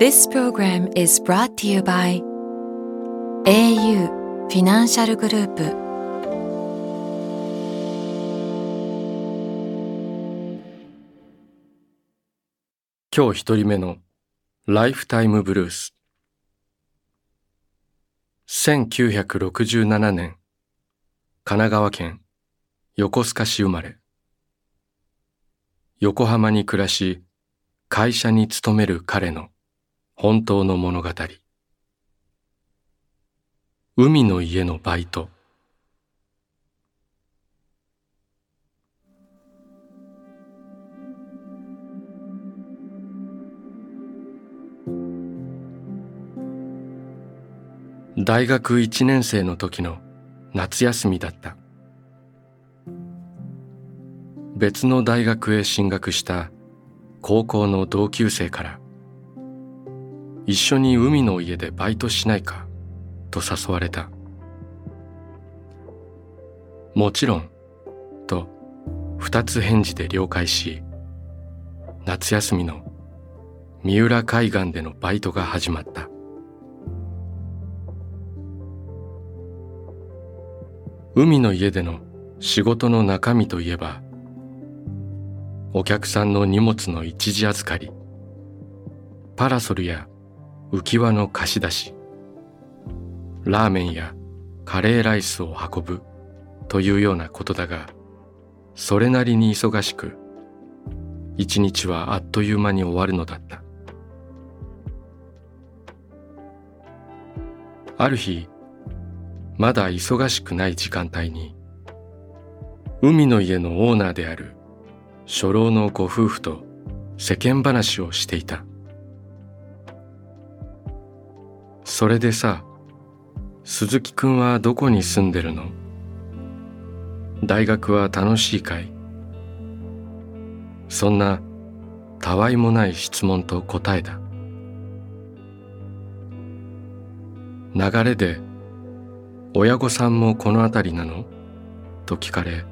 This program is brought to you by au フィナンシャルグループ今日一人目のライフタイムブルース1967年神奈川県横須賀市生まれ横浜に暮らし会社に勤める彼の本当の物語。海の家のバイト。大学1年生の時の夏休みだった。別の大学へ進学した高校の同級生から。一緒に海の家でバイトしないか？と誘われた。もちろん。と二つ返事で了解し夏休みの三浦海岸でのバイトが始まった。海の家での仕事の中身といえばお客さんの荷物の一時預かり。パラソルや浮き輪の貸し出し。ラーメンやカレーライスを運ぶ。というようなことだがそれなりに忙しく一日はあっという間に終わるのだった。ある日まだ忙しくない時間帯に海の家のオーナーである初老のご夫婦と世間話をしていた。それでさ鈴木くんはどこに住んでるの？大学は楽しいかい？そんなたわいもない質問と答えだ。流れで親御さんもこの辺りなの？と聞かれ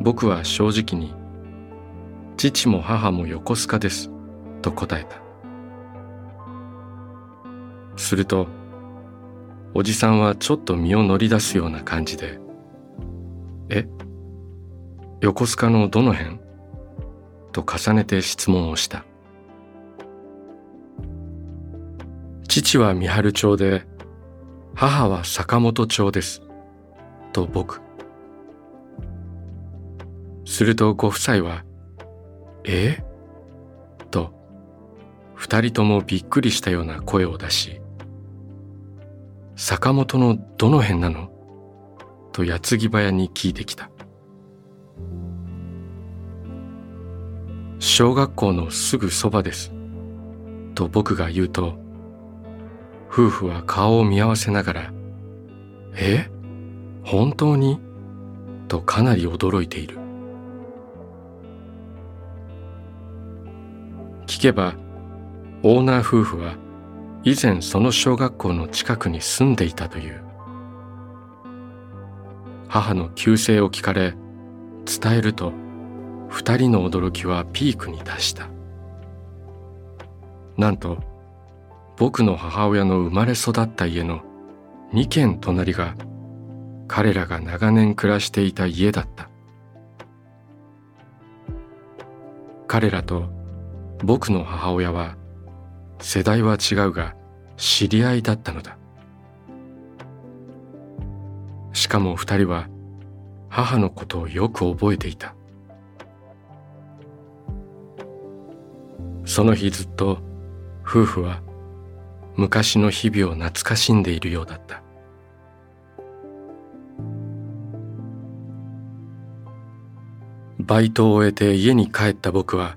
僕は正直に父も母も横須賀です。と答えた。するとおじさんはちょっと身を乗り出すような感じで「え横須賀のどの辺?」と重ねて質問をした父は三春町で母は坂本町ですと僕。するとご夫妻は「え？と二人ともびっくりしたような声を出し「坂本のどの辺なの?」と矢継ぎ早に聞いてきた小学校のすぐそばですと僕が言うと夫婦は顔を見合わせながら「え？本当に?」とかなり驚いている聞けばオーナー夫婦は以前その小学校の近くに住んでいたという。母の旧姓を聞かれ伝えると二人の驚きはピークに達した。なんと僕の母親の生まれ育った家の2軒隣が彼らが長年暮らしていた家だった。彼らと僕の母親は世代は違うが知り合いだったのだ。しかも二人は母のことをよく覚えていた。その日ずっと夫婦は昔の日々を懐かしんでいるようだった。バイトを終えて家に帰った僕は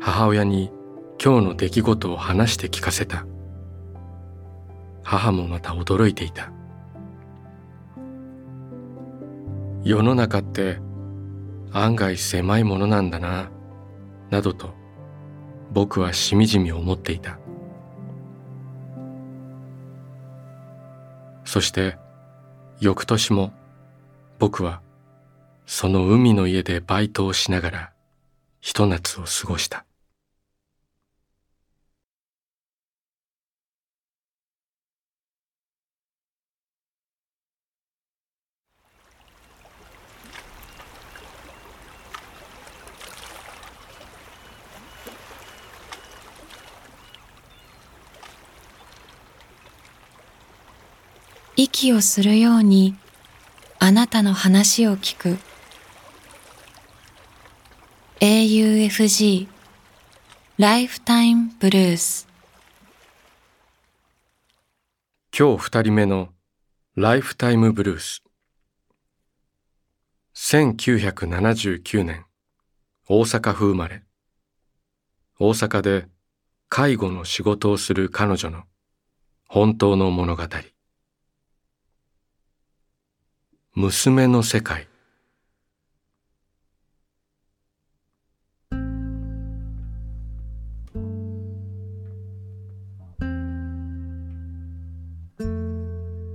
母親に今日の出来事を話して聞かせた。母もまた驚いていた。世の中って案外狭いものなんだななどと僕はしみじみ思っていた。そして翌年も僕はその海の家でバイトをしながらひと夏を過ごした。息をするようにあなたの話を聞く。AUFG ライフタイムブルース今日二人目のライフタイムブルース1979年大阪府生まれ。大阪で介護の仕事をする彼女の本当の物語。娘の世界。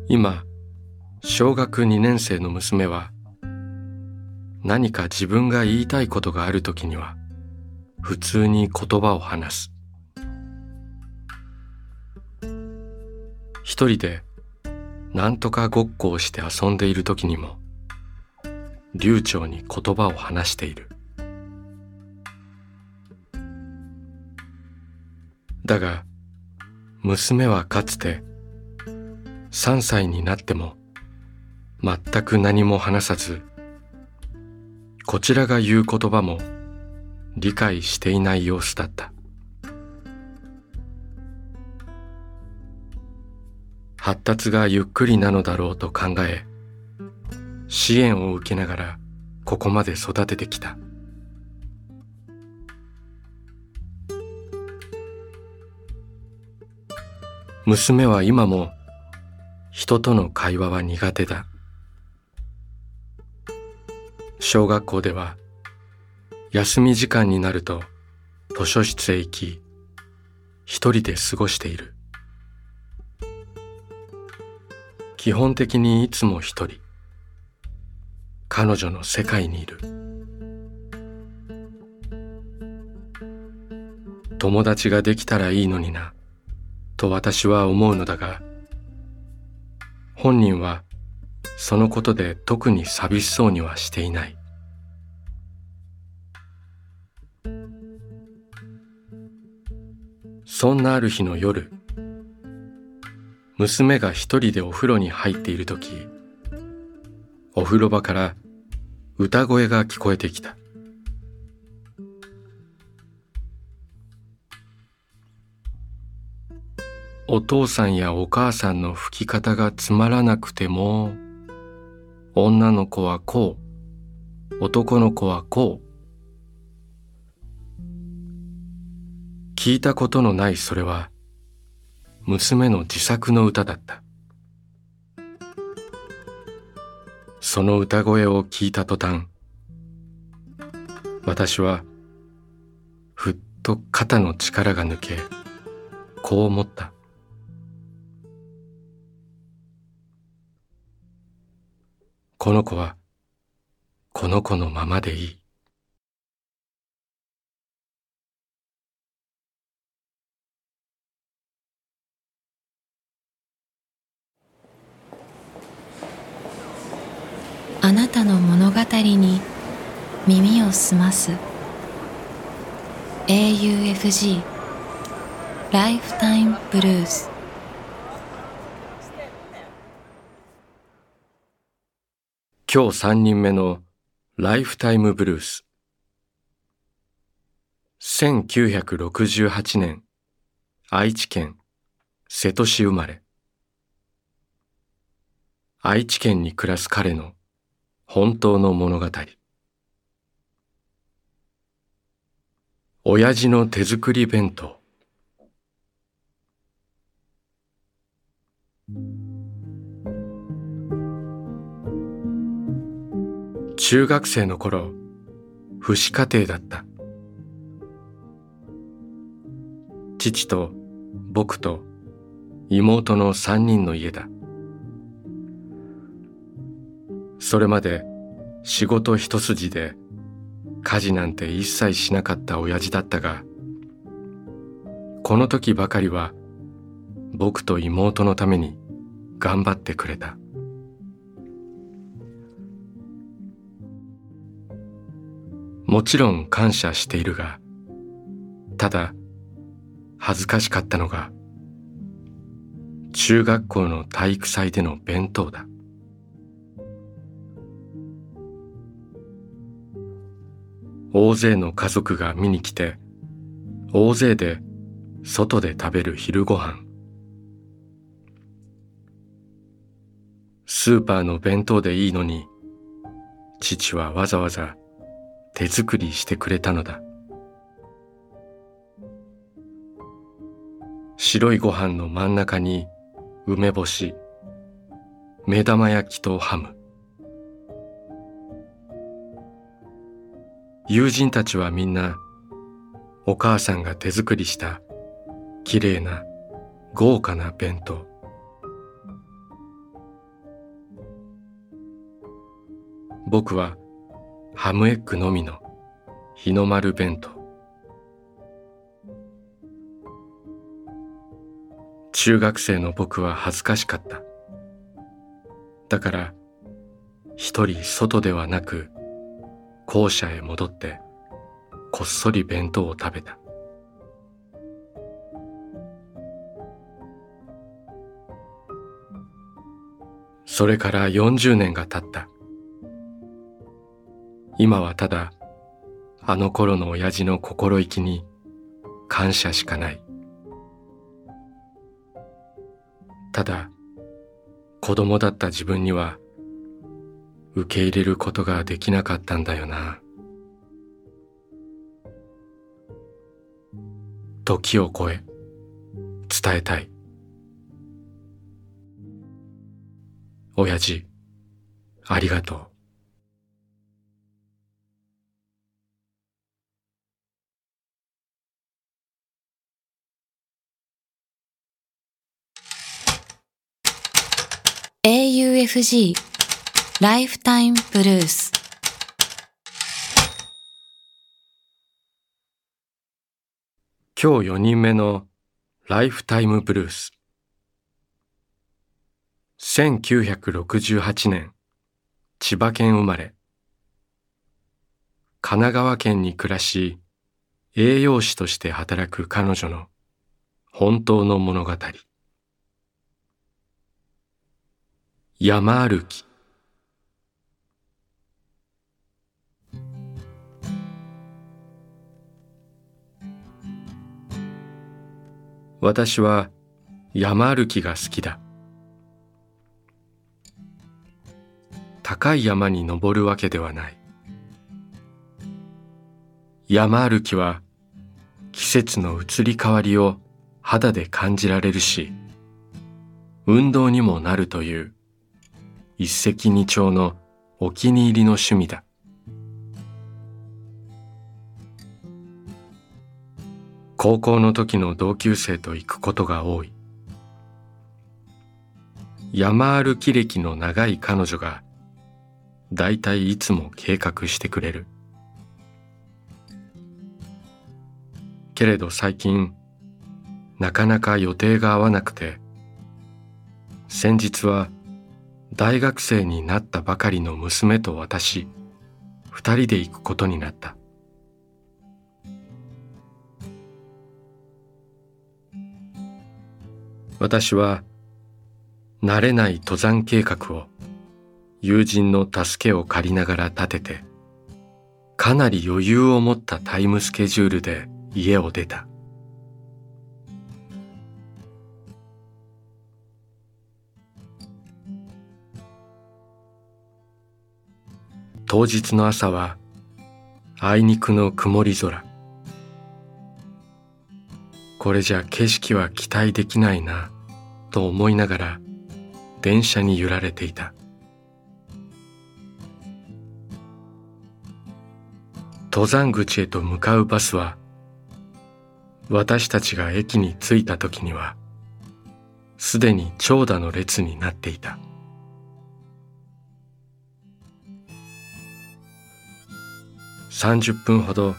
今小学2年生の娘は何か自分が言いたいことがあるときには普通に言葉を話す。一人で何とかごっこをして遊んでいる時にも流暢に言葉を話している。だが娘はかつて3歳になっても全く何も話さずこちらが言う言葉も理解していない様子だった。発達がゆっくりなのだろうと考え支援を受けながらここまで育ててきた。娘は今も人との会話は苦手だ。小学校では休み時間になると図書室へ行き一人で過ごしている。基本的にいつも一人。彼女の世界にいる。友達ができたらいいのになと私は思うのだが本人はそのことで特に寂しそうにはしていない。そんなある日の夜娘が一人でお風呂に入っている時お風呂場から歌声が聞こえてきた。お父さんやお母さんの吹き方がつまらなくても女の子はこう男の子はこう聞いたことのないそれは娘の自作の歌だった。その歌声を聞いた途端私はふっと肩の力が抜けこう思った。この子はこの子のままでいい。あなたの物語に耳を澄ます。AUFG ライフタイムブルース今日三人目のライフタイムブルース1968年愛知県瀬戸市生まれ。愛知県に暮らす彼の本当の物語。親父の手作り弁当。中学生の頃不死家庭だった。父と僕と妹の3人の家だ。それまで仕事一筋で家事なんて一切しなかった親父だったがこの時ばかりは僕と妹のために頑張ってくれた。もちろん感謝しているがただ恥ずかしかったのが中学校の体育祭での弁当だ。大勢の家族が見に来て大勢で外で食べる昼ご飯。スーパーの弁当でいいのに父はわざわざ手作りしてくれたのだ。白いご飯の真ん中に梅干し目玉焼きとハム。友人たちはみんなお母さんが手作りしたきれいな豪華な弁当。僕はハムエッグのみの日の丸弁当。中学生の僕は恥ずかしかった。だから一人外ではなく校舎へ戻ってこっそり弁当を食べた。それから40年が経った。今はただあの頃の親父の心意気に感謝しかない。ただ子供だった自分には受け入れることができなかったんだよな。時を超え伝えたい。親父ありがとう。AUFG ライフタイムブルース今日4人目のライフタイムブルース1968年千葉県生まれ。神奈川県に暮らし栄養士として働く彼女の本当の物語。山歩き。私は山歩きが好きだ。高い山に登るわけではない。山歩きは季節の移り変わりを肌で感じられるし運動にもなるという一石二鳥のお気に入りの趣味だ。高校の時の同級生と行くことが多い。山歩き歴の長い彼女がだいいいつも計画してくれる。けれど最近なかなか予定が合わなくて先日は大学生になったばかりの娘と私二人で行くことになった。私は慣れない登山計画を友人の助けを借りながら立ててかなり余裕を持ったタイムスケジュールで家を出た。当日の朝はあいにくの曇り空。これじゃ景色は期待できないな。と思いながら電車に揺られていた。登山口へと向かうバスは私たちが駅に着いた時にはすでに長蛇の列になっていた。30分ほど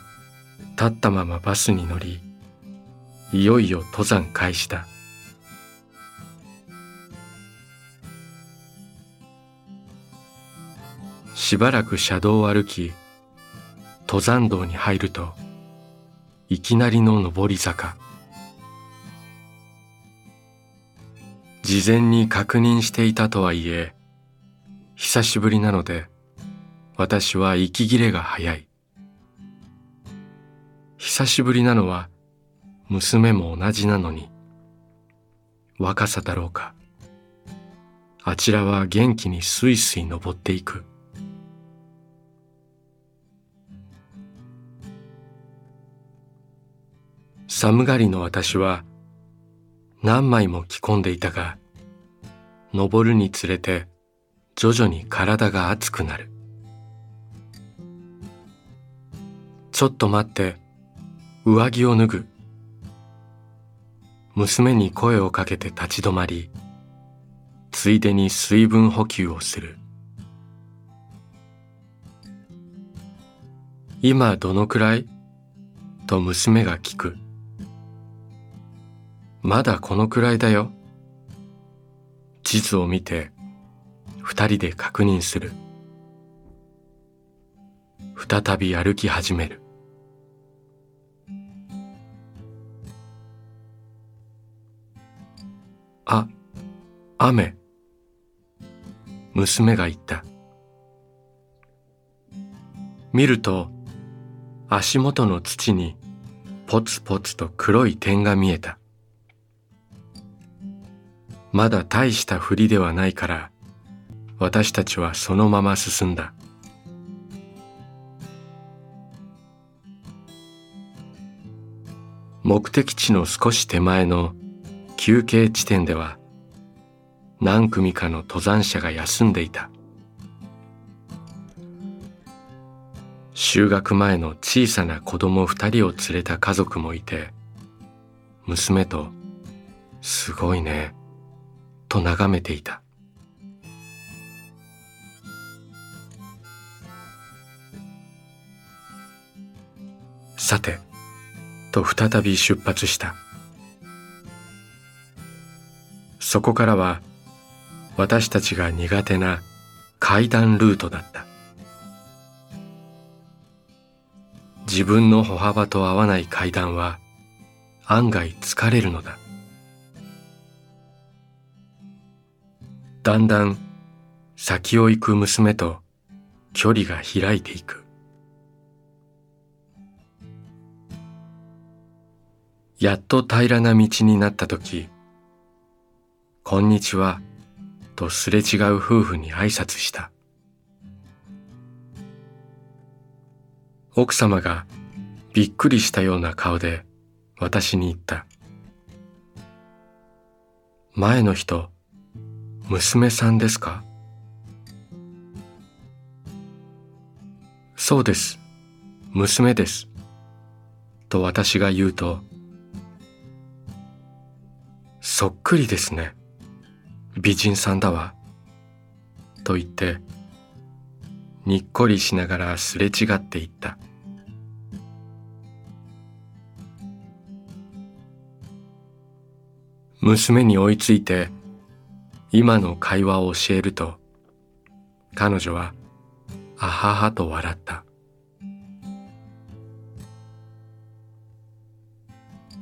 立ったままバスに乗りいよいよ登山開始だ。しばらく車道を歩き登山道に入るといきなりの上り坂。事前に確認していたとはいえ久しぶりなので私は息切れが早い。久しぶりなのは娘も同じなのに若さだろうか。あちらは元気にすいすい登っていく。寒がりの私は何枚も着込んでいたが登るにつれて徐々に体が熱くなる。ちょっと待って上着を脱ぐ。娘に声をかけて立ち止まりついでに水分補給をする。今どのくらい？と娘が聞く。まだこのくらいだよ地図を見て二人で確認する再び歩き始めるあ、雨。娘が言った。見ると、足元の土にポツポツと黒い点が見えた。まだ大した振りではないから、私たちはそのまま進んだ。目的地の少し手前の休憩地点では何組かの登山者が休んでいた就学前の小さな子供二人を連れた家族もいて娘と「すごいね」と眺めていた。さてと再び出発した。そこからは私たちが苦手な階段ルートだった。自分の歩幅と合わない階段は案外疲れるのだ。だんだん先を行く娘と距離が開いていくやっと平らな道になった時こんにちは、とすれ違う夫婦に挨拶した。奥様がびっくりしたような顔で私に言った。前の人、娘さんですか？そうです。娘です。と私が言うと、そっくりですね。美人さんだわ。と言って、にっこりしながらすれ違っていった。娘に追いついて今の会話を教えると彼女はあははと笑った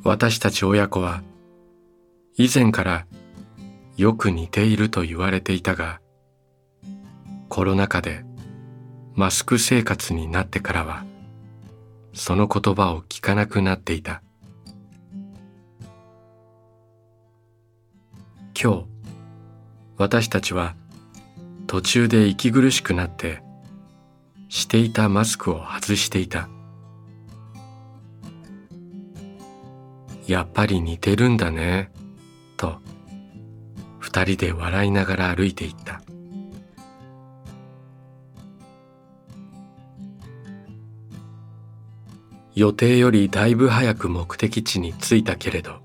私たち親子は以前からよく似ていると言われていたが、コロナ禍でマスク生活になってからは、その言葉を聞かなくなっていた。今日、私たちは途中で息苦しくなって、していたマスクを外していた。やっぱり似てるんだね、と二人で笑いながら歩いていった予定よりだいぶ早く目的地に着いたけれど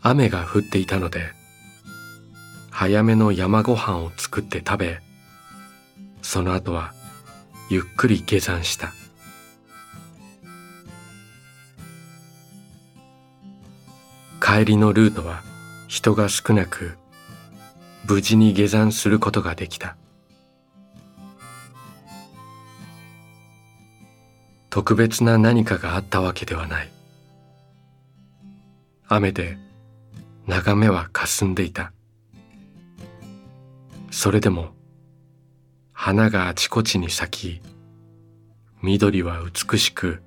雨が降っていたので早めの山ご飯を作って食べその後はゆっくり下山した。帰りのルートは人が少なく無事に下山することができた。特別な何かがあったわけではない。雨で眺めは霞んでいた。それでも花があちこちに咲き緑は美しく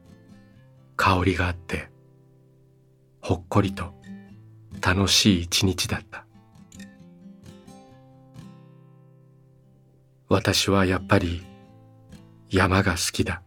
香りがあってほっこりと楽しい一日だった。私はやっぱり山が好きだ「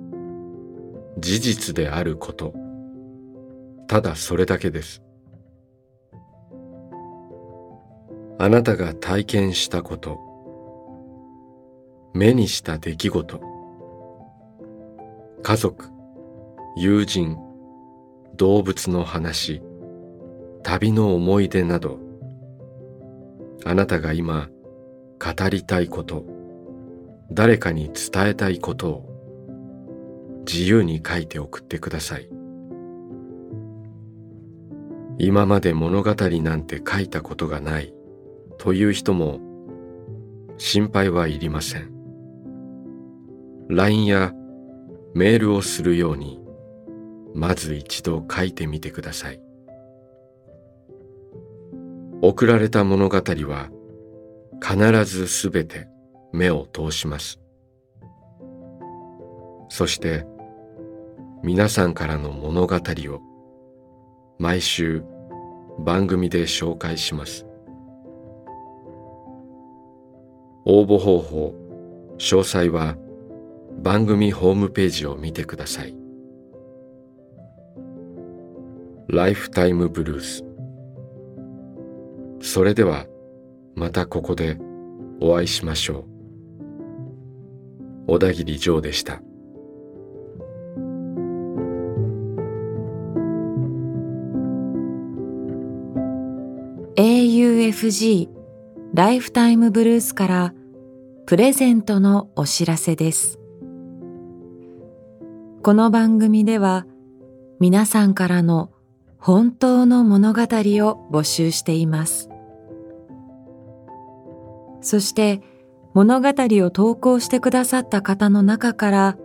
事実であること。ただそれだけです。あなたが体験したこと。目にした出来事。家族友人動物の話旅の思い出など。あなたが今語りたいこと。誰かに伝えたいことを。自由に書いて送ってください。今まで物語なんて書いたことがないという人も心配はいりません。LINE やメールをするようにまず一度書いてみてください。送られた物語は必ずすべて目を通します。そして皆さんからの物語を毎週番組で紹介します。応募方法詳細は番組ホームページを見てください。ライフタイムブルース。それではまたここでお会いしましょう。小田切ジョーでした。FG ライフタイムブルースからプレゼントのお知らせですこの番組では皆さんからの本当の物語を募集しています。そして物語を投稿してくださった方の中から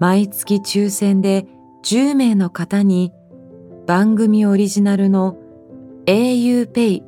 毎月抽選で10名の方に番組オリジナルの auPay